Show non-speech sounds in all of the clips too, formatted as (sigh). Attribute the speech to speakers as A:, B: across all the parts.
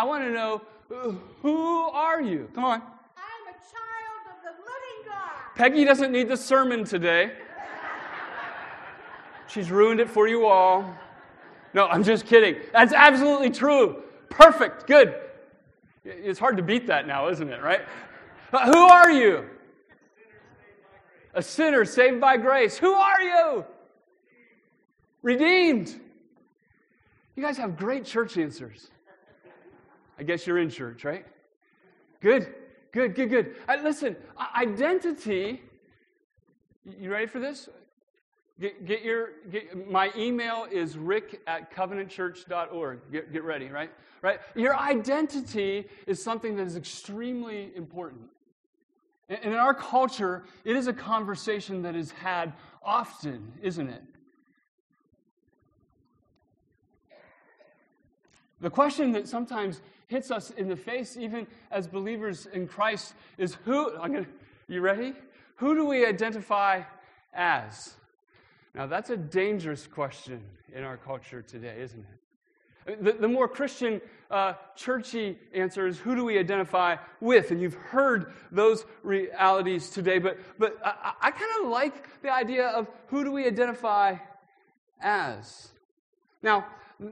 A: I want to know who are you? Come on.
B: I'm a child of the living God.
A: Peggy doesn't need the sermon today. She's ruined it for you all. No, I'm just kidding. That's absolutely true. Perfect. Good. It's hard to beat that now, isn't it, right? Uh, who are you? A sinner saved by grace. Who are you? Redeemed. You guys have great church answers. I guess you're in church, right? Good, good, good, good. Uh, listen, identity. You ready for this? Get, get your get, my email is rick at covenantchurch.org. Get, get ready, right? Right? Your identity is something that is extremely important. And in our culture, it is a conversation that is had often, isn't it? The question that sometimes hits us in the face, even as believers in Christ, is who, I'm gonna, you ready? Who do we identify as? Now, that's a dangerous question in our culture today, isn't it? The, the more Christian, uh, churchy answer is who do we identify with? And you've heard those realities today, but, but I, I kind of like the idea of who do we identify as? Now,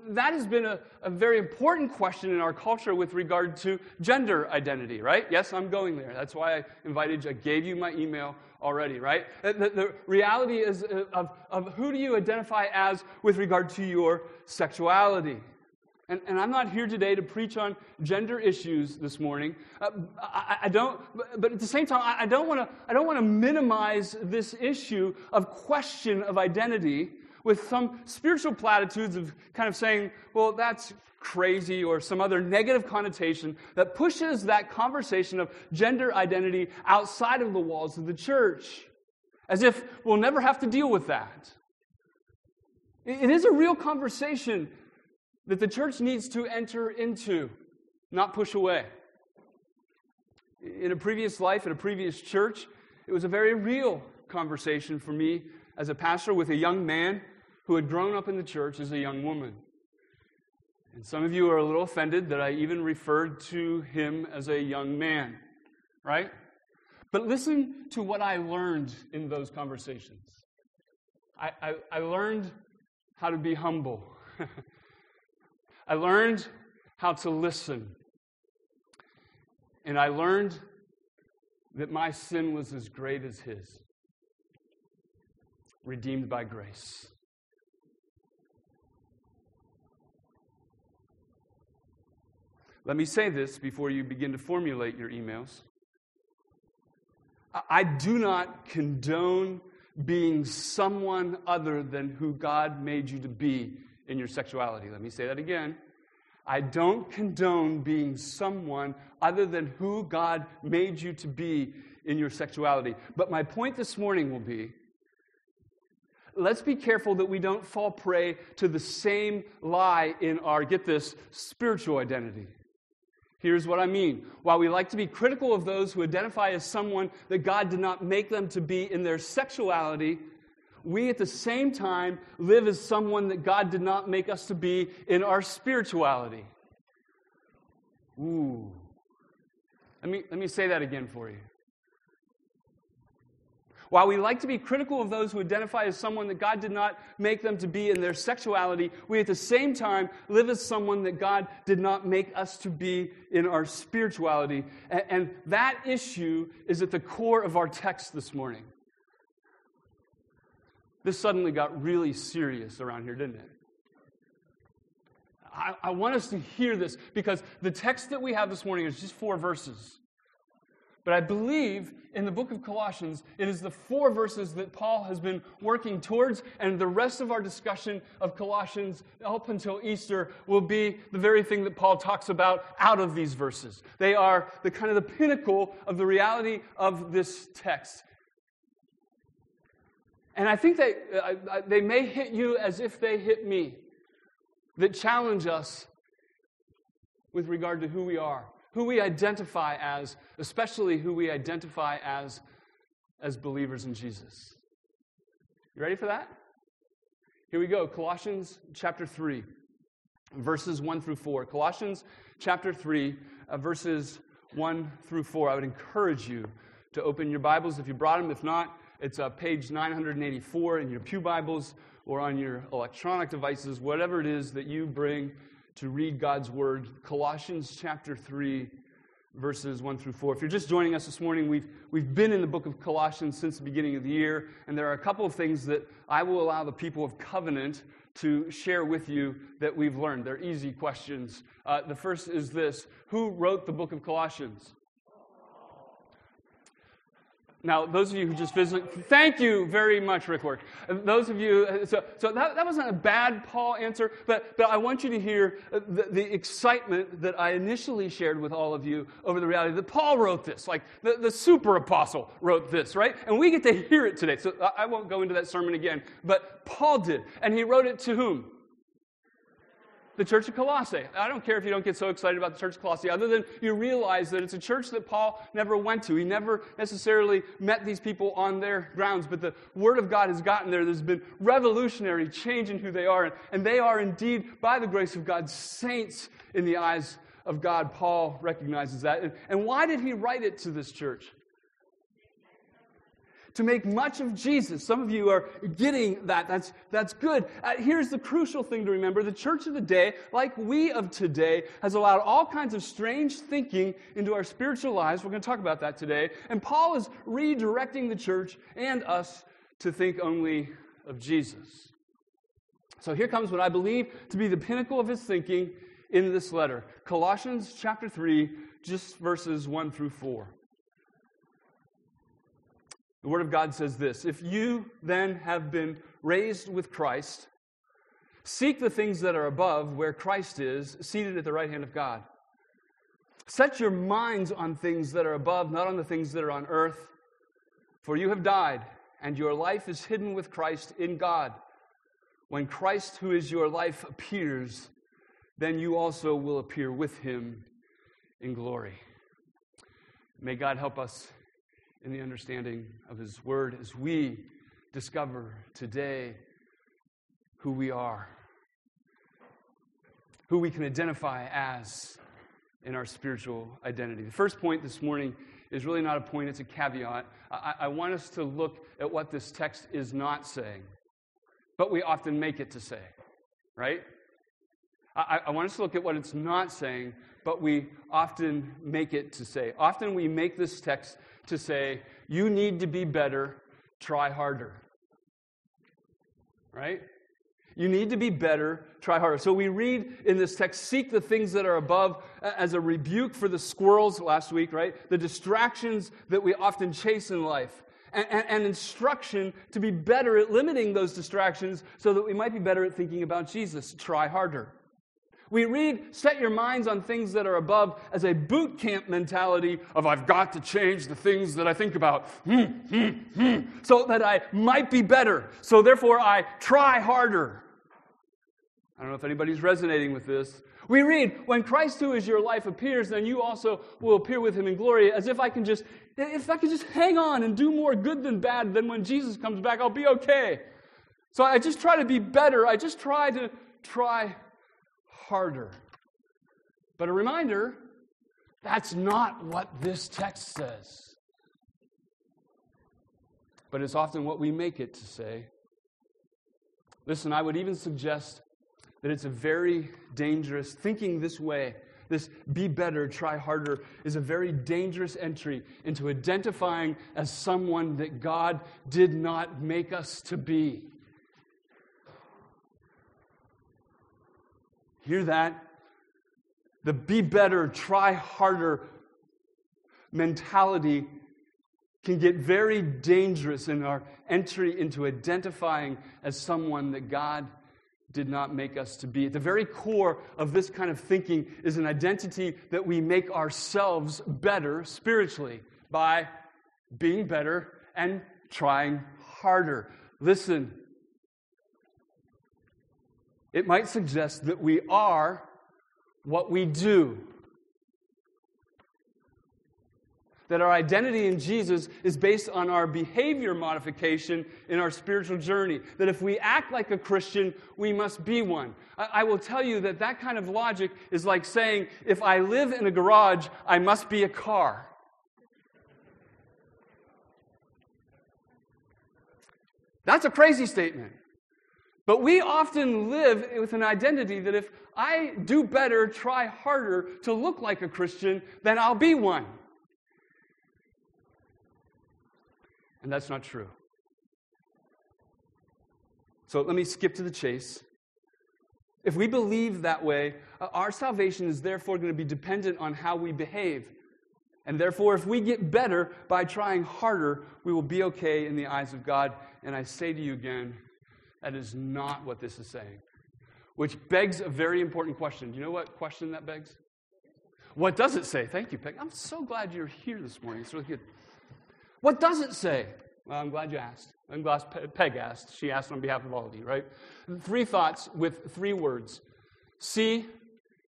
A: that has been a, a, very important question in our culture with regard to gender identity, right? Yes, I'm going there. That's why I invited you. I gave you my email already, right? The, the reality is uh, of, of who do you identify as with regard to your sexuality. And, and I'm not here today to preach on gender issues this morning. Uh, I, I, don't, but at the same time, I, I don't want to. I don't want to minimize this issue of question of identity with some spiritual platitudes of kind of saying, well, that's crazy or some other negative connotation that pushes that conversation of gender identity outside of the walls of the church, as if we'll never have to deal with that. It is a real conversation that the church needs to enter into, not push away. In a previous life, in a previous church, it was a very real conversation for me as a pastor with a young man who had grown up in the church as a young woman. And some of you are a little offended that I even referred to him as a young man, right? But listen to what I learned in those conversations. I, I, I learned how to be humble. (laughs) I learned how to listen. And I learned that my sin was as great as his, redeemed by grace. Let me say this before you begin to formulate your emails. I do not condone being someone other than who God made you to be in your sexuality. Let me say that again. I don't condone being someone other than who God made you to be in your sexuality. But my point this morning will be let's be careful that we don't fall prey to the same lie in our, get this, spiritual identity. Here's what I mean. While we like to be critical of those who identify as someone that God did not make them to be in their sexuality, we at the same time live as someone that God did not make us to be in our spirituality. Ooh. Let me, let me say that again for you. While we like to be critical of those who identify as someone that God did not make them to be in their sexuality, we at the same time live as someone that God did not make us to be in our spirituality. And, that issue is at the core of our text this morning. This suddenly got really serious around here, didn't it? I, I want us to hear this because the text that we have this morning is just four verses. But I believe in the book of Colossians, it is the four verses that Paul has been working towards, and the rest of our discussion of Colossians up until Easter will be the very thing that Paul talks about out of these verses. They are the kind of the pinnacle of the reality of this text. And I think they, uh, they may hit you as if they hit me, that challenge us with regard to who we are who we identify as, especially who we identify as as believers in Jesus. You ready for that? Here we go Colossians chapter 3. verses 1 through 4. Colossians chapter 3, uh, verses 1 through 4. I would encourage you to open your Bibles if you brought them. If not, it's uh, page 984 in your Pew Bibles or on your electronic devices, whatever it is that you bring to read God's Word. Colossians chapter 3, verses 1 through 4. If you're just joining us this morning, we've, we've been in the book of Colossians since the beginning of the year, and there are a couple of things that I will allow the people of covenant to share with you that we've learned. They're easy questions. Uh, the first is this Who wrote the book of Colossians? Now, those of you who just visited, thank you very much, Rick Work. Those of you, so, so that, that wasn't a bad Paul answer, but, but I want you to hear the, the excitement that I initially shared with all of you over the reality that Paul wrote this, like the, the super apostle wrote this, right? And we get to hear it today. So I won't go into that sermon again, but Paul did. And he wrote it to whom? The church of Colossae. I don't care if you don't get so excited about the church of Colossae, other than you realize that it's a church that Paul never went to. He never necessarily met these people on their grounds, but the Word of God has gotten there. There's been revolutionary change in who they are, and they are indeed, by the grace of God, saints in the eyes of God. Paul recognizes that. And why did he write it to this church? To make much of Jesus. Some of you are getting that. That's, that's good. Uh, here's the crucial thing to remember the church of the day, like we of today, has allowed all kinds of strange thinking into our spiritual lives. We're going to talk about that today. And Paul is redirecting the church and us to think only of Jesus. So here comes what I believe to be the pinnacle of his thinking in this letter Colossians chapter 3, just verses 1 through 4. The Word of God says this If you then have been raised with Christ, seek the things that are above, where Christ is, seated at the right hand of God. Set your minds on things that are above, not on the things that are on earth. For you have died, and your life is hidden with Christ in God. When Christ, who is your life, appears, then you also will appear with him in glory. May God help us in the understanding of His Word as we discover today who we are, who we can identify as in our spiritual identity. The first point this morning is really not a point, it's a caveat. I, I want us to look at what this text is not saying, but we often make it to say, right? I, I, want us to look at what it's not saying, but we often make it to say. Often we make this text to say, you need to be better, try harder. Right? You need to be better, try harder. So we read in this text, seek the things that are above as a rebuke for the squirrels last week, right? The distractions that we often chase in life. And, and, and, instruction to be better at limiting those distractions so that we might be better at thinking about Jesus. Try harder. We read, set your minds on things that are above as a boot camp mentality of I've got to change the things that I think about hmm, hmm, hmm, so that I might be better. So therefore, I try harder. I don't know if anybody's resonating with this. We read, when Christ who is your life appears, then you also will appear with him in glory, as if I can just, if I can just hang on and do more good than bad, then when Jesus comes back, I'll be okay. So I just try to be better. I just try to try harder. But a reminder that's not what this text says. But it's often what we make it to say. Listen, I would even suggest that it's a very dangerous, thinking this way, this be better, try harder, is a very dangerous entry into identifying as someone that God did not make us to be. Hear that? The be better, try harder mentality can get very dangerous in our entry into identifying as someone that God did not make us to be. At the very core of this kind of thinking is an identity that we make ourselves better spiritually by being better and trying harder. Listen, it might suggest that we are what we do. that our identity in Jesus is based on our behavior modification in our spiritual journey. That if we act like a Christian, we must be one. I, I, will tell you that that kind of logic is like saying, if I live in a garage, I must be a car. That's a crazy statement. But we often live with an identity that if I do better, try harder to look like a Christian, then I'll be one. And that's not true. So let me skip to the chase. If we believe that way, uh, our salvation is therefore going to be dependent on how we behave. And therefore, if we get better by trying harder, we will be okay in the eyes of God. And I say to you again, that is not what this is saying. Which begs a very important question. Do you know what question that begs? What does it say? Thank you, Peg. I'm so glad you're here this morning. It's really good. What does it say? Well, I'm glad you asked. I'm glad Peg asked. She asked on behalf of all of you, right? Three thoughts with three words see,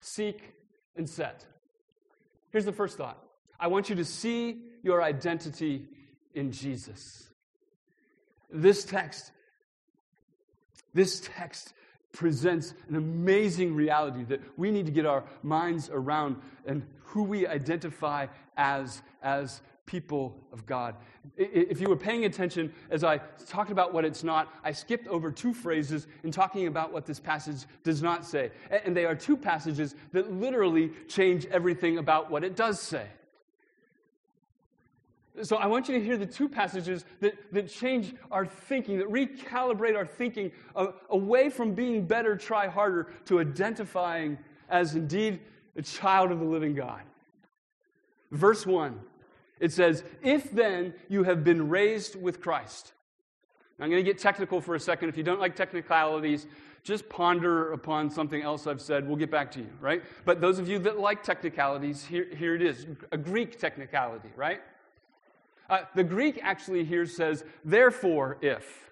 A: seek, and set. Here's the first thought I want you to see your identity in Jesus. This text, this text presents an amazing reality that we need to get our minds around and who we identify as as people of God. If you were paying attention as I talked about what it's not, I skipped over two phrases in talking about what this passage does not say. And they are two passages that literally change everything about what it does say. So I want you to hear the two passages that, that change our thinking, that recalibrate our thinking uh, away from being better, try harder, to identifying as indeed a child of the living God. Verse 1 it says, If then you have been raised with Christ. Now, I'm going to get technical for a second. If you don't like technicalities, just ponder upon something else I've said. We'll get back to you, right? But those of you that like technicalities, here, here it is a Greek technicality, right? Uh, the Greek actually here says, therefore, if.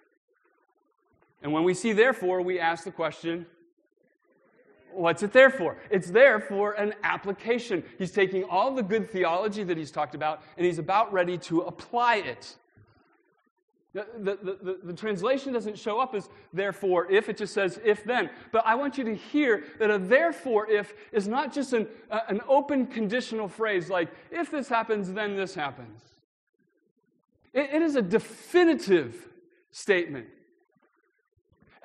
A: And when we see therefore, we ask the question, What's it there for? It's there for an application. He's taking all the good theology that he's talked about and he's about ready to apply it. The, the, the, the, translation doesn't show up as therefore if, it just says if then. But I want you to hear that a therefore if is not just an, uh, an open conditional phrase like if this happens, then this happens. It, it is a definitive statement.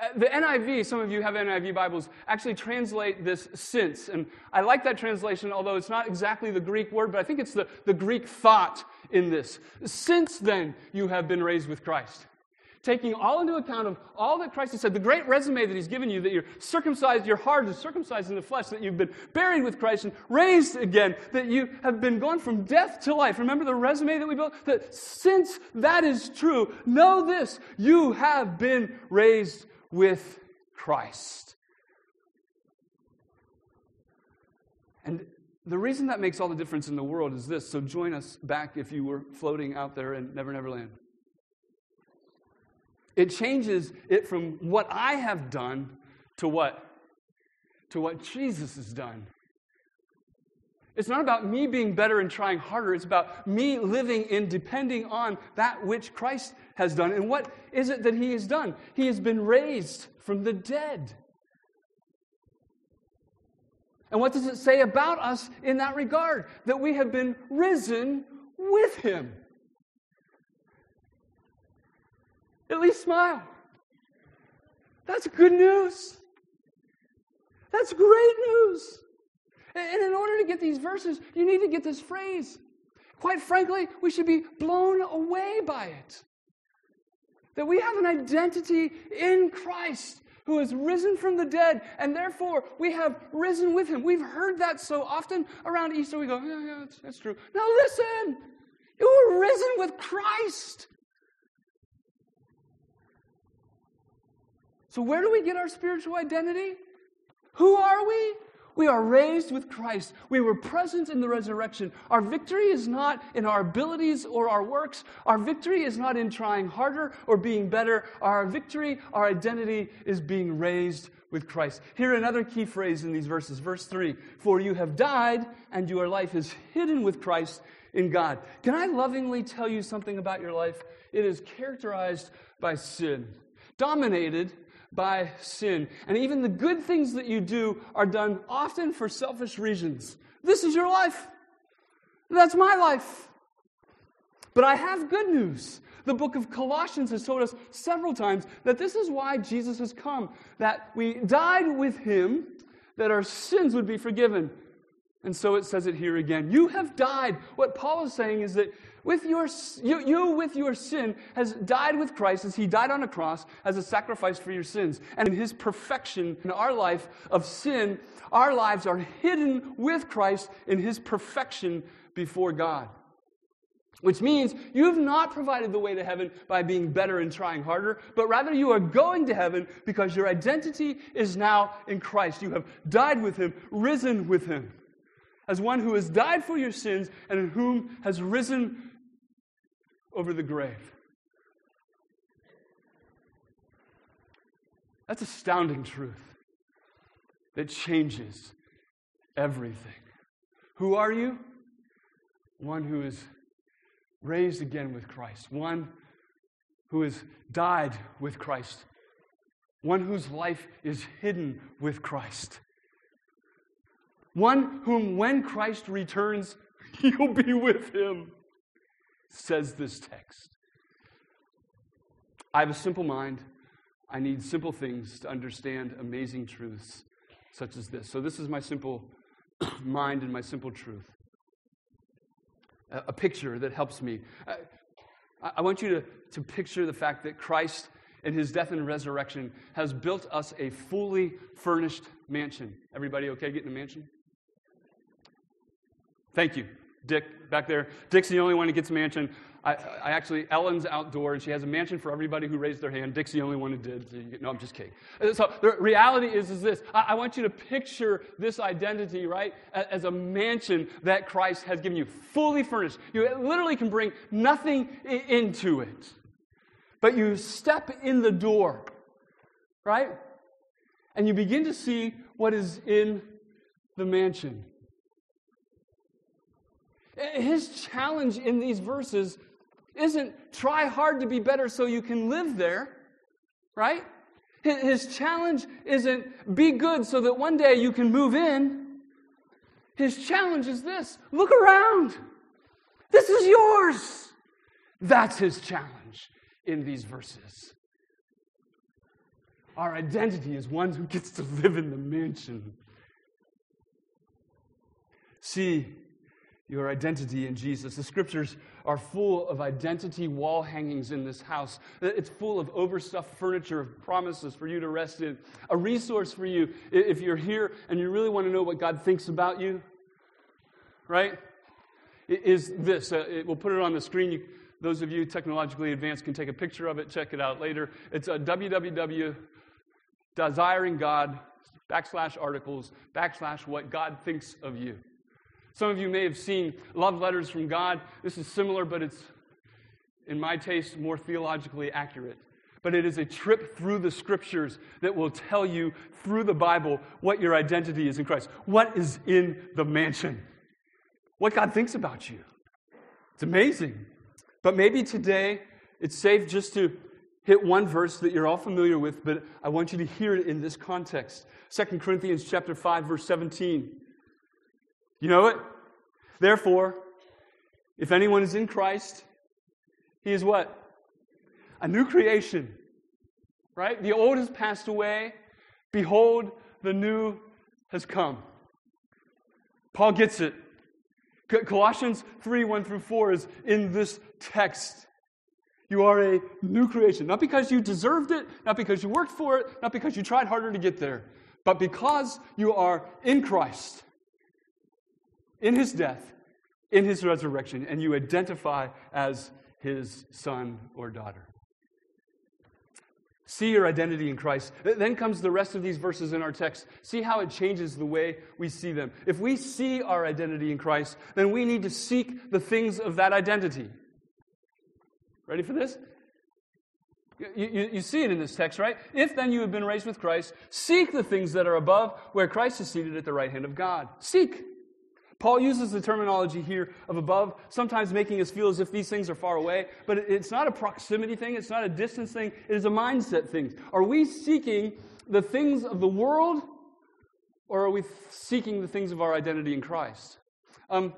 A: Uh, the NIV, some of you have NIV Bibles, actually translate this since. And I like that translation, although it's not exactly the Greek word, but I think it's the, the Greek thought in this. Since then, you have been raised with Christ. Taking all into account of all that Christ has said, the great resume that He's given you, that you're circumcised, your heart is circumcised in the flesh, that you've been buried with Christ and raised again, that you have been gone from death to life. Remember the resume that we built? That since that is true, know this you have been raised with Christ. And the reason that makes all the difference in the world is this. So join us back if you were floating out there in Never Never Land. It changes it from what I have done to what? To what Jesus has done. It's not about me being better and trying harder. It's about me living in depending on that which Christ has done. And what is it that he has done? He has been raised from the dead. And what does it say about us in that regard? That we have been risen with him. At least smile. That's good news. That's great news. And in order to get these verses, you need to get this phrase. Quite frankly, we should be blown away by it. That we have an identity in Christ who has risen from the dead, and therefore we have risen with him. We've heard that so often around Easter. We go, yeah, yeah, that's, that's true. Now listen, you were risen with Christ. So, where do we get our spiritual identity? Who are we? We are raised with Christ. We were present in the resurrection. Our victory is not in our abilities or our works. Our victory is not in trying harder or being better. Our victory, our identity is being raised with Christ. Here, another key phrase in these verses. Verse 3 For you have died, and your life is hidden with Christ in God. Can I lovingly tell you something about your life? It is characterized by sin, dominated by sin. And even the good things that you do are done often for selfish reasons. This is your life. That's my life. But I have good news. The book of Colossians has told us several times that this is why Jesus has come, that we died with him, that our sins would be forgiven. And so it says it here again. You have died. What Paul is saying is that with your, you, you, with your sin, has died with Christ as he died on a cross as a sacrifice for your sins. And in his perfection in our life of sin, our lives are hidden with Christ in his perfection before God. Which means you've not provided the way to heaven by being better and trying harder, but rather you are going to heaven because your identity is now in Christ. You have died with him, risen with him as one who has died for your sins and whom has risen over the grave. That's astounding truth that changes everything. Who are you? One who is raised again with Christ, one who has died with Christ, one whose life is hidden with Christ. One whom, when Christ returns, (laughs) you'll be with him, says this text. I have a simple mind. I need simple things to understand amazing truths such as this. So, this is my simple (clears throat) mind and my simple truth. A, a picture that helps me. I, I want you to, to picture the fact that Christ, in his death and resurrection, has built us a fully furnished mansion. Everybody okay getting a mansion? Thank you. Dick back there. Dick's the only one who gets a mansion. I, I, actually, Ellen's outdoor, and she has a mansion for everybody who raised their hand. Dick's the only one who did. No, I'm just kidding. Uh, so the reality is, is this. I, I want you to picture this identity, right, as a mansion that Christ has given you, fully furnished. You literally can bring nothing into it. But you step in the door, right? And you begin to see what is in the mansion. His challenge in these verses isn't try hard to be better so you can live there, right? His challenge isn't be good so that one day you can move in. His challenge is this look around. This is yours. That's his challenge in these verses. Our identity is one who gets to live in the mansion. See, your identity in Jesus. The scriptures are full of identity wall hangings in this house. It's full of overstuffed furniture of promises for you to rest in. A resource for you if you're here and you really want to know what God thinks about you, right? Is this. Uh, we'll put it on the screen. You, those of you technologically advanced can take a picture of it, check it out later. It's a www.desiringgod backslash articles backslash what God thinks of you. Some of you may have seen Love Letters from God. This is similar, but it's, in my taste, more theologically accurate. But it is a trip through the scriptures that will tell you through the Bible what your identity is in Christ. What is in the mansion? What God thinks about you. It's amazing. But maybe today it's safe just to hit one verse that you're all familiar with, but I want you to hear it in this context. 2 Corinthians chapter 5 verse 17. You know it? Therefore, if anyone is in Christ, he is what? A new creation. Right? The old has passed away. Behold, the new has come. Paul gets it. Colossians 3 1 through 4 is in this text. You are a new creation. Not because you deserved it, not because you worked for it, not because you tried harder to get there, but because you are in Christ in his death, in his resurrection, and you identify as his son or daughter. See your identity in Christ. Then comes the rest of these verses in our text. See how it changes the way we see them. If we see our identity in Christ, then we need to seek the things of that identity. Ready for this? You, you, you, see it in this text, right? If then you have been raised with Christ, seek the things that are above, where Christ is seated at the right hand of God. Seek. Paul uses the terminology here of above, sometimes making us feel as if these things are far away, but it's not a proximity thing, it's not a distance thing, it is a mindset thing. Are we seeking the things of the world, or are we seeking the things of our identity in Christ? Um,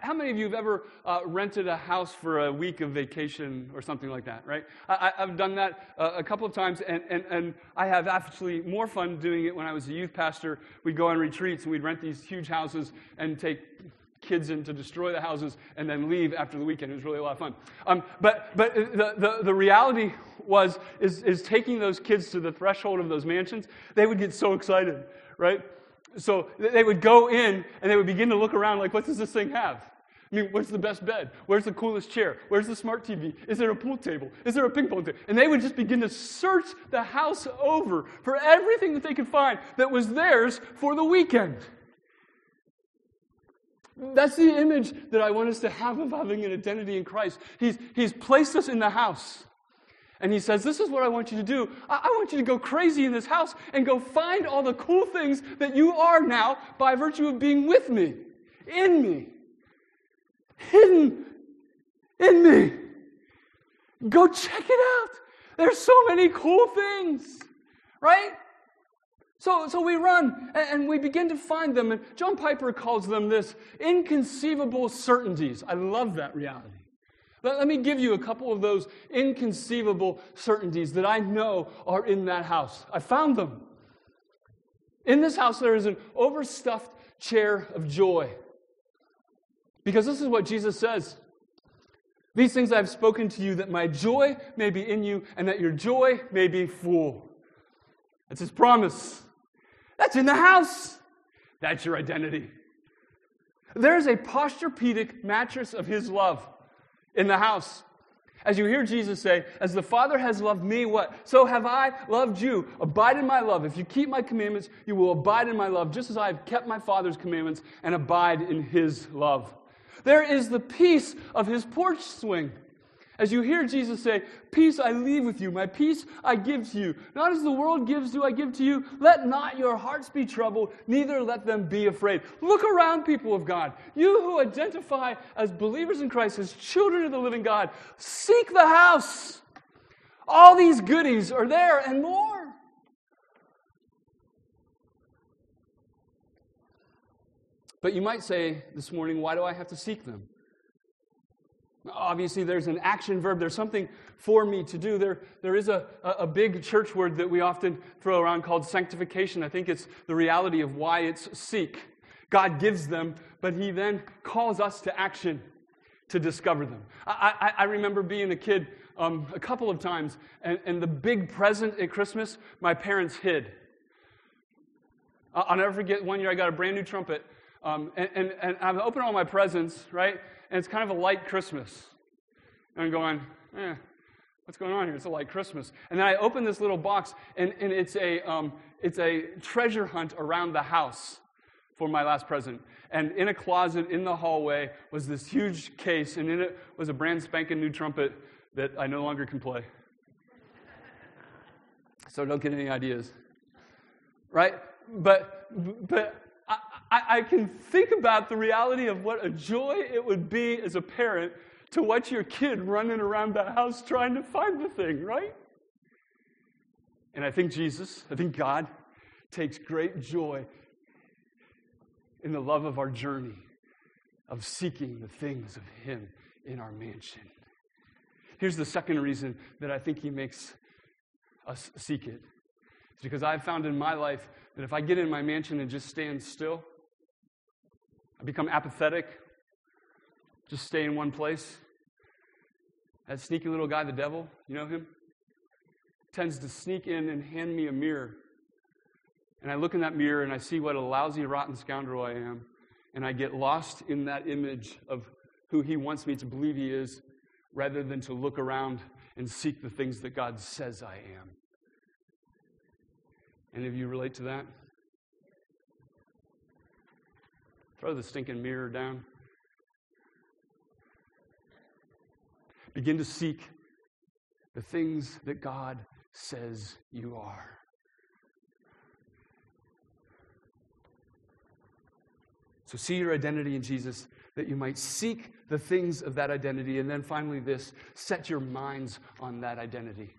A: how many of you have ever uh, rented a house for a week of vacation or something like that, right? I, have done that uh, a couple of times, and, and, and I have actually more fun doing it when I was a youth pastor. We'd go on retreats and we'd rent these huge houses and take kids in to destroy the houses and then leave after the weekend. It was really a lot of fun. Um, but but the, the, the reality was is, is taking those kids to the threshold of those mansions, they would get so excited, right? So they would go in and they would begin to look around like, what does this thing have? I mean, where's the best bed? Where's the coolest chair? Where's the smart TV? Is there a pool table? Is there a ping pong table? And they would just begin to search the house over for everything that they could find that was theirs for the weekend. That's the image that I want us to have of having an identity in Christ. He's, he's placed us in the house. And he says, This is what I want you to do. I, I, want you to go crazy in this house and go find all the cool things that you are now by virtue of being with me, in me, hidden in me. Go check it out. There's so many cool things, right? So, so we run and, and we begin to find them. And John Piper calls them this inconceivable certainties. I love that reality. Let, let me give you a couple of those inconceivable certainties that I know are in that house. I found them. In this house, there is an overstuffed chair of joy. Because this is what Jesus says These things I have spoken to you, that my joy may be in you, and that your joy may be full. That's his promise. That's in the house. That's your identity. There's a Posturepedic mattress of his love in the house. As you hear Jesus say, As the Father has loved me, what? So have I loved you. Abide in my love. If you keep my commandments, you will abide in my love, just as I have kept my Father's commandments and abide in his love. There is the peace of his porch swing. As you hear Jesus say, Peace I leave with you, my peace I give to you. Not as the world gives, do I give to you. Let not your hearts be troubled, neither let them be afraid. Look around, people of God. You who identify as believers in Christ, as children of the living God, seek the house. All these goodies are there and more. But you might say this morning, why do I have to seek them? Obviously, there's an action verb. There's something for me to do. There, there is a, a big church word that we often throw around called sanctification. I think it's the reality of why it's seek. God gives them, but He then calls us to action to discover them. I, I, I remember being a kid um, a couple of times, and, and, the big present at Christmas, my parents hid. I'll never forget one year I got a brand new trumpet, um, and, and, and I'm opening all my presents, right? and it's kind of a light Christmas. And I'm going, eh, what's going on here? It's a light Christmas. And then I open this little box, and, and it's, a, um, it's a treasure hunt around the house for my last present. And in a closet in the hallway was this huge case, and in it was a brand spanking new trumpet that I no longer can play. So don't get any ideas. Right? But, but I, I can think about the reality of what a joy it would be as a parent to watch your kid running around the house trying to find the thing, right? And I think Jesus, I think God takes great joy in the love of our journey of seeking the things of Him in our mansion. Here's the second reason that I think He makes us seek it. It's because I've found in my life that if I get in my mansion and just stand still, I become apathetic, just stay in one place. That sneaky little guy, the devil, you know him? Tends to sneak in and hand me a mirror. And I look in that mirror and I see what a lousy, rotten scoundrel I am. And I get lost in that image of who he wants me to believe he is rather than to look around and seek the things that God says I am. Any of you relate to that? Throw the stinking mirror down. Begin to seek the things that God says you are. So, see your identity in Jesus that you might seek the things of that identity. And then finally, this set your minds on that identity.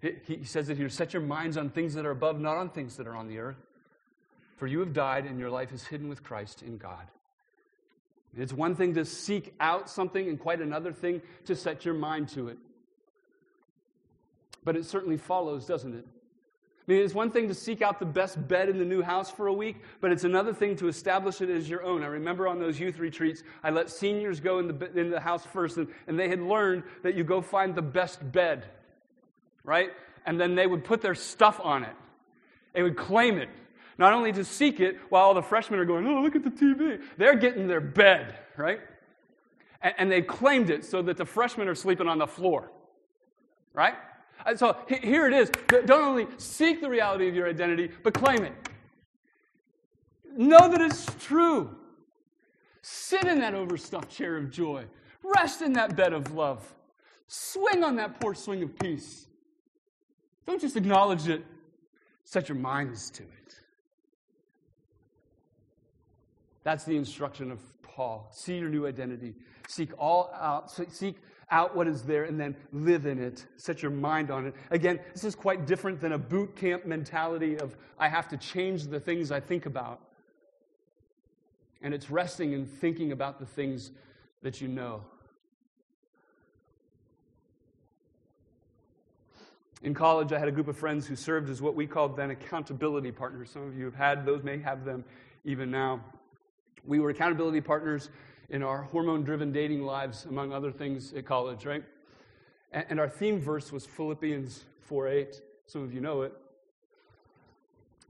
A: He says it here set your minds on things that are above, not on things that are on the earth. For you have died, and your life is hidden with Christ in God. It's one thing to seek out something, and quite another thing to set your mind to it. But it certainly follows, doesn't it? I mean, it's one thing to seek out the best bed in the new house for a week, but it's another thing to establish it as your own. I remember on those youth retreats, I let seniors go in the, in the house first, and, and they had learned that you go find the best bed, right? And then they would put their stuff on it. They would claim it. Not only to seek it while all the freshmen are going, oh, look at the TV. They're getting their bed, right? And, and they claimed it so that the freshmen are sleeping on the floor, right? And so here it is. Don't only seek the reality of your identity, but claim it. Know that it's true. Sit in that overstuffed chair of joy. Rest in that bed of love. Swing on that poor swing of peace. Don't just acknowledge it, set your minds to it. That's the instruction of Paul. See your new identity. Seek all out, seek out what is there and then live in it. Set your mind on it. Again, this is quite different than a boot camp mentality of I have to change the things I think about. And it's resting and thinking about the things that you know. In college, I had a group of friends who served as what we called then accountability partners. Some of you have had those, may have them even now. We were accountability partners in our hormone driven dating lives, among other things at college, right? And, our theme verse was Philippians 4 8. Some of you know it.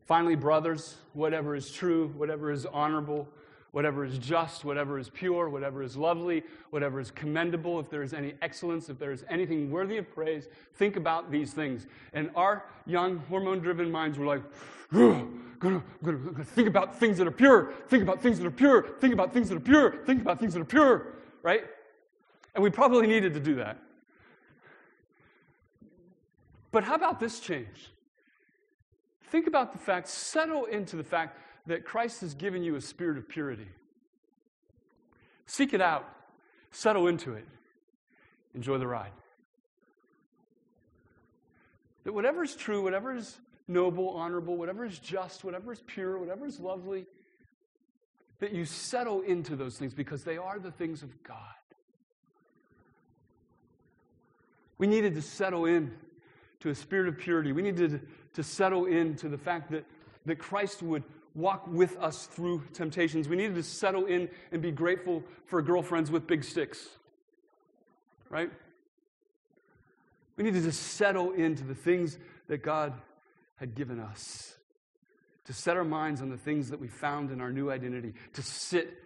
A: Finally, brothers, whatever is true, whatever is honorable, whatever is just, whatever is pure, whatever is lovely, whatever is commendable, if there is any excellence, if there is anything worthy of praise, think about these things. And our young, hormone driven minds were like, gonna, gonna, gonna think about things that are pure, think about things that are pure, think about things that are pure, think about things that are pure, right? And we probably needed to do that. But how about this change? Think about the fact, settle into the fact that Christ has given you a spirit of purity. Seek it out, settle into it, enjoy the ride. That whatever is true, whatever is noble, honorable, whatever is just, whatever is pure, whatever is lovely, that you settle into those things because they are the things of God. We needed to settle in to a spirit of purity. We needed to settle into the fact that, that Christ would walk with us through temptations. We needed to settle in and be grateful for girlfriends with big sticks. Right? We needed to settle into the things that God had given us. To set our minds on the things that we found in our new identity, to sit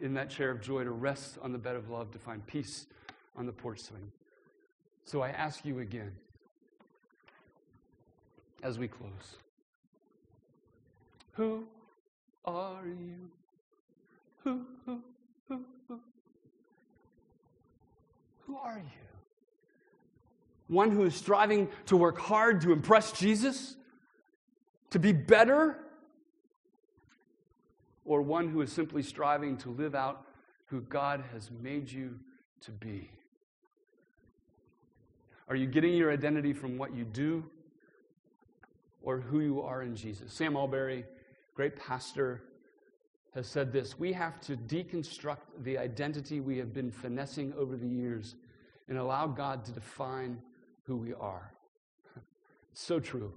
A: in that chair of joy, to rest on the bed of love, to find peace on the porch swing. So I ask you again, as we close, who are you? Who, who, who, who? Who are you? One who is striving to work hard to impress Jesus? To be better? Or one who is simply striving to live out who God has made you to be? Are you getting your identity from what you do or who you are in Jesus? Sam Allberry, great pastor, has said this We have to deconstruct the identity we have been finessing over the years and allow God to define who we are. (laughs) so true.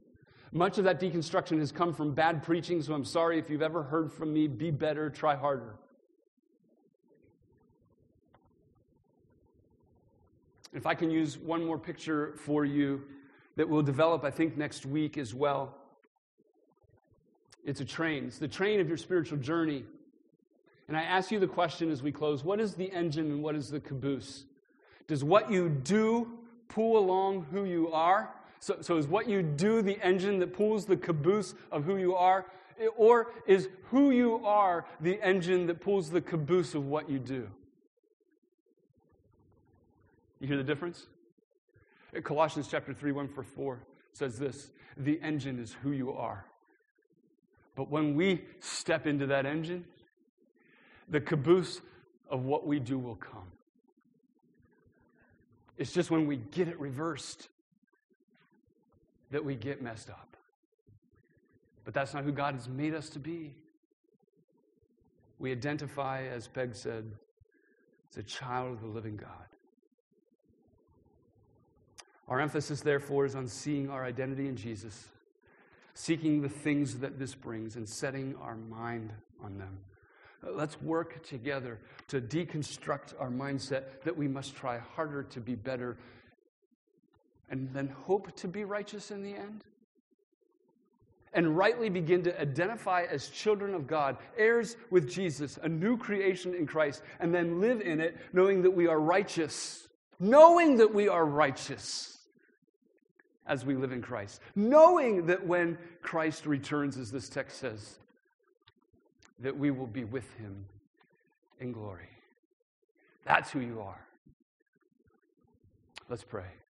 A: Much of that deconstruction has come from bad preaching, so I'm sorry if you've ever heard from me be better, try harder. If I can use one more picture for you that will develop, I think, next week as well. It's a train. It's the train of your spiritual journey. And I ask you the question as we close what is the engine and what is the caboose? Does what you do pull along who you are? So, so is what you do the engine that pulls the caboose of who you are? Or is who you are the engine that pulls the caboose of what you do? You hear the difference? Colossians chapter 3, 1 for 4 says this the engine is who you are. But when we step into that engine, the caboose of what we do will come. It's just when we get it reversed that we get messed up. But that's not who God has made us to be. We identify, as Peg said, as a child of the living God. Our emphasis, therefore, is on seeing our identity in Jesus, seeking the things that this brings, and setting our mind on them. Uh, let's work together to deconstruct our mindset that we must try harder to be better and then hope to be righteous in the end. And rightly begin to identify as children of God, heirs with Jesus, a new creation in Christ, and then live in it knowing that we are righteous. Knowing that we are righteous as we live in Christ. Knowing that when Christ returns, as this text says, that we will be with him in glory. That's who you are. Let's pray.